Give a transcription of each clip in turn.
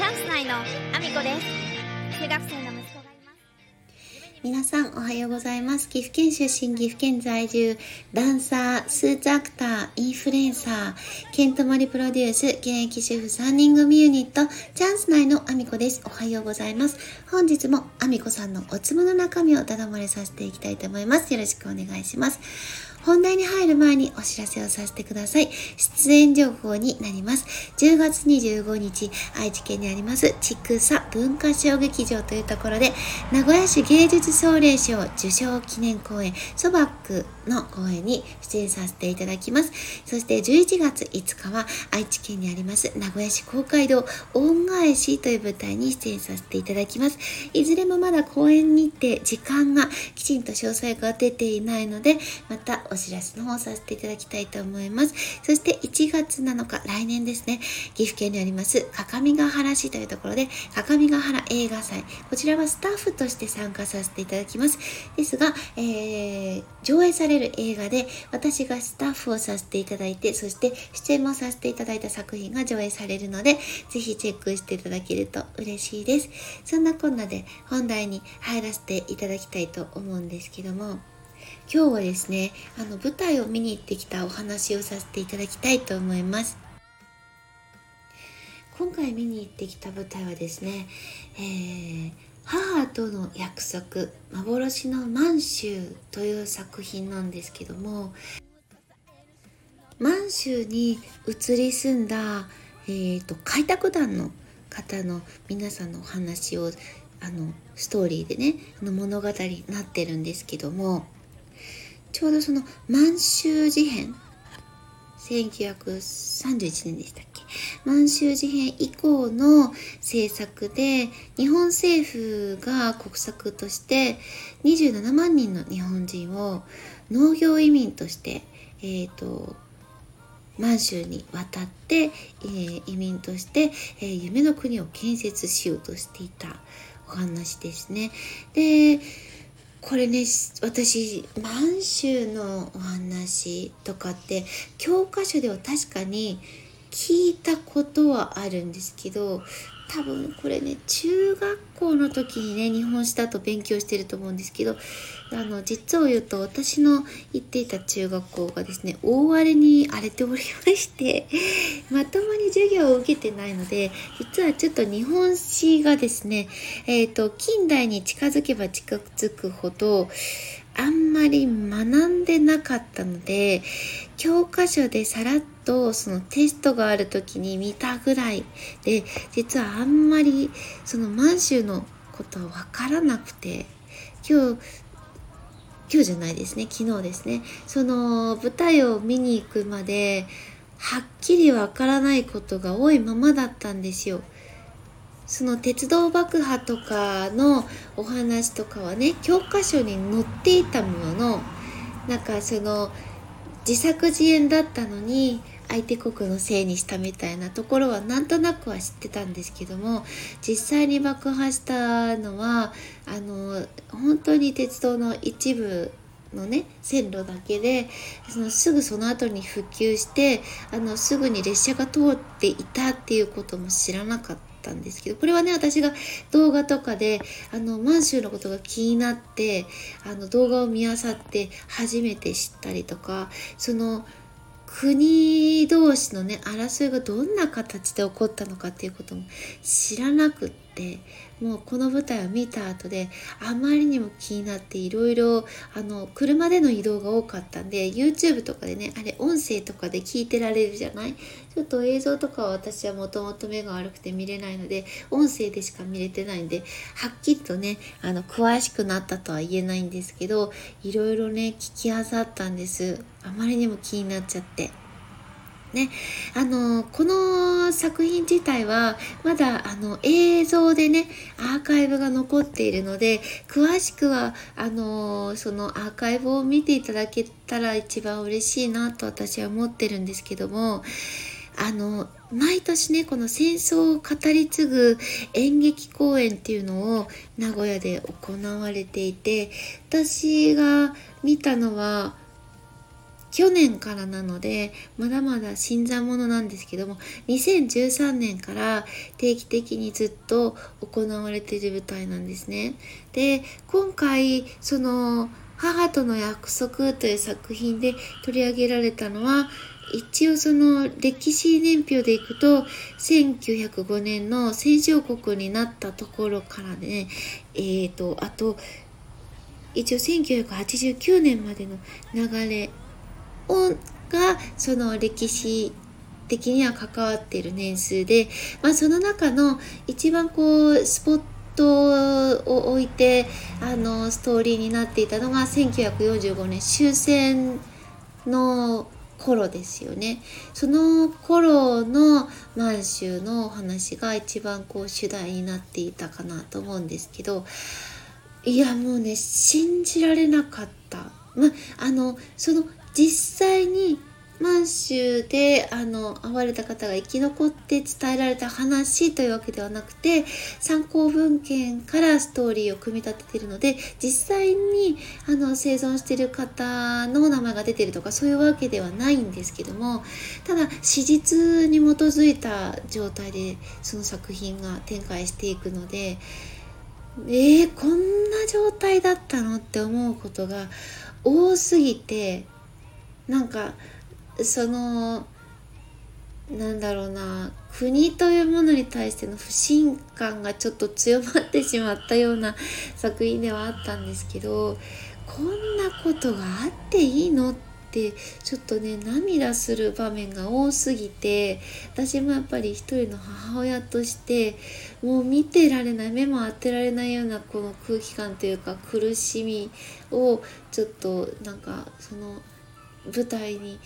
チャンス内のアミコです中学生の息子がいます皆さんおはようございます。岐阜県出身、岐阜県在住、ダンサー、スーツアクター、インフルエンサー、ケントマリプロデュース、現役主婦3人組ユニット、チャンス内のアミコです。おはようございます。本日もアミコさんのおつむの中身をだだ漏れさせていきたいと思います。よろしくお願いします。本題に入る前にお知らせをさせてください。出演情報になります。10月25日、愛知県にあります、千草文化小劇場というところで、名古屋市芸術奨励賞受賞記念公演、ソバックの公演に出演させていただきます。そして11月5日は、愛知県にあります、名古屋市公会堂恩返しという舞台に出演させていただきます。いずれもまだ公演日程、時間がきちんと詳細が出ていないので、またお知らせの方させていただきたいと思います。そして1月7日、来年ですね、岐阜県にあります、各務原市というところで、各務原映画祭。こちらはスタッフとして参加させていただきます。ですが、えー、上映される映画で、私がスタッフをさせていただいて、そして出演もさせていただいた作品が上映されるので、ぜひチェックしていただけると嬉しいです。そんなこんなで本題に入らせていただきたいと思うんですけども、今日はですね、あの舞台を見に行ってきたお話をさせていただきたいと思います。今回見に行ってきた舞台はですね、えー、母との約束幻の満州という作品なんですけども満州に移り住んだ、えーと、開拓団の方の皆さんのお話をあのストーリーでねの物語になってるんですけどもちょうどその満州事変1931年でしたっけ？満州事変以降の政策で日本政府が国策として27万人の日本人を農業移民として、えーと、満州に渡って、えー、移民として、えー、夢の国を建設しようとしていたお話ですね。でこれね私満州のお話とかって教科書では確かに聞いたことはあるんですけど多分これね中学校の時にね日本史だと勉強してると思うんですけどあの実を言うと私の行っていた中学校がですね大荒れに荒れておりまして まともに授業を受けてないので実はちょっと日本史がですねえっ、ー、と近代に近づけば近づくほどあんまり学んでなかったので教科書でさらっとそのテストがある時に見たぐらいで実はあんまりその満州のことは分からなくて今日今日じゃないですね昨日ですねその舞台を見に行くまではっきりわからないことが多いままだったんですよ。その鉄道爆破とかのお話とかはね教科書に載っていたもののなんかその自作自演だったのに相手国のせいにしたみたいなところはなんとなくは知ってたんですけども実際に爆破したのはあの本当に鉄道の一部のね線路だけでそのすぐその後に復旧してあのすぐに列車が通っていたっていうことも知らなかった。ったんですけどこれはね私が動画とかであの満州のことが気になってあの動画を見あさって初めて知ったりとかその国同士のね争いがどんな形で起こったのかっていうことも知らなくってもうこの舞台を見た後であまりにも気になっていろいろ車での移動が多かったんで YouTube とかでねあれ音声とかで聞いてられるじゃない？ちょっと映像とかは私はもともと目が悪くて見れないので音声でしか見れてないんではっきりとねあの詳しくなったとは言えないんですけどいろいろね聞きあさったんですあまりにも気になっちゃって。ね、あのこの作品自体はまだあの映像でねアーカイブが残っているので詳しくはあのそのアーカイブを見ていただけたら一番嬉しいなと私は思ってるんですけどもあの毎年ねこの戦争を語り継ぐ演劇公演っていうのを名古屋で行われていて私が見たのは去年からなのでまだまだ新参者なんですけども2013年から定期的にずっと行われている舞台なんですね。で今回その「母との約束」という作品で取り上げられたのは一応その歴史年表でいくと1905年の戦勝国になったところからねえーとあと一応1989年までの流れをがその歴史的には関わっている年数で、まあ、その中の一番こうスポットを置いてあのストーリーになっていたのが1945年終戦の頃ですよね。その頃の満州のお話が一番こう主題になっていたかなと思うんですけどいやもうね信じられなかった。まあのその実際に満州であの会われた方が生き残って伝えられた話というわけではなくて参考文献からストーリーを組み立てているので実際にあの生存している方の名前が出てるとかそういうわけではないんですけどもただ史実に基づいた状態でその作品が展開していくのでえー、こんな状態だったのって思うことが多すぎてなんかそのなんだろうな国というものに対しての不信感がちょっと強まってしまったような 作品ではあったんですけどこんなことがあっていいのってちょっとね涙する場面が多すぎて私もやっぱり一人の母親としてもう見てられない目も当てられないようなこの空気感というか苦しみをちょっとなんかその舞台に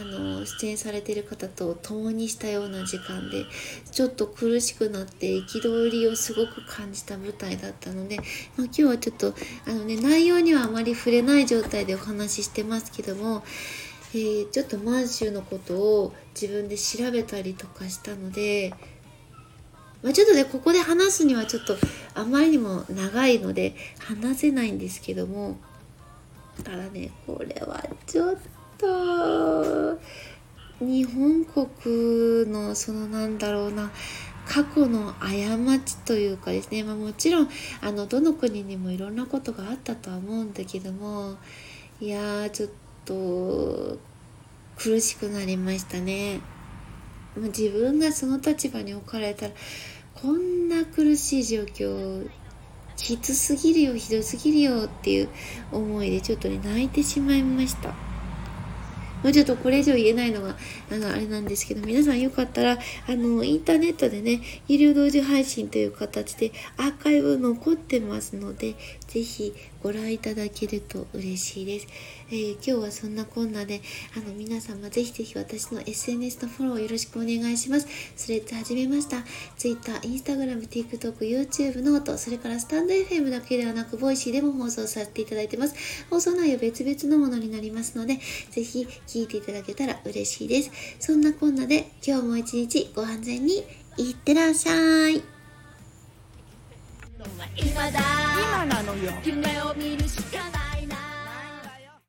あの出演されてる方と共にしたような時間でちょっと苦しくなって憤りをすごく感じた舞台だったので、まあ、今日はちょっとあの、ね、内容にはあまり触れない状態でお話ししてますけども、えー、ちょっと満州のことを自分で調べたりとかしたので。まあ、ちょっとねここで話すにはちょっとあまりにも長いので話せないんですけどもただねこれはちょっと日本国のそのなんだろうな過去の過ちというかですね、まあ、もちろんあのどの国にもいろんなことがあったとは思うんだけどもいやーちょっと苦しくなりましたね。自分がその立場に置かれたらこんな苦しい状況きつすぎるよひどすぎるよっていう思いでちょっとね泣いてしまいました。もうちょっとこれ以上言えないのが、あの、あれなんですけど、皆さんよかったら、あの、インターネットでね、医療同時配信という形でアーカイブ残ってますので、ぜひご覧いただけると嬉しいです。えー、今日はそんなこんなで、あの、皆様ぜひぜひ私の SNS のフォローよろしくお願いします。スレッズ始めました。Twitter、Instagram、TikTok、YouTube、 note、それからスタンド FM だけではなく、ボイシーでも放送させていただいてます。放送内容別々のものになりますので、ぜひ聞いていただけたら嬉しいです。そんなこんなで、今日も一日ご安全にいってらっしゃい。今だ今なのよ。夢を見るしかない。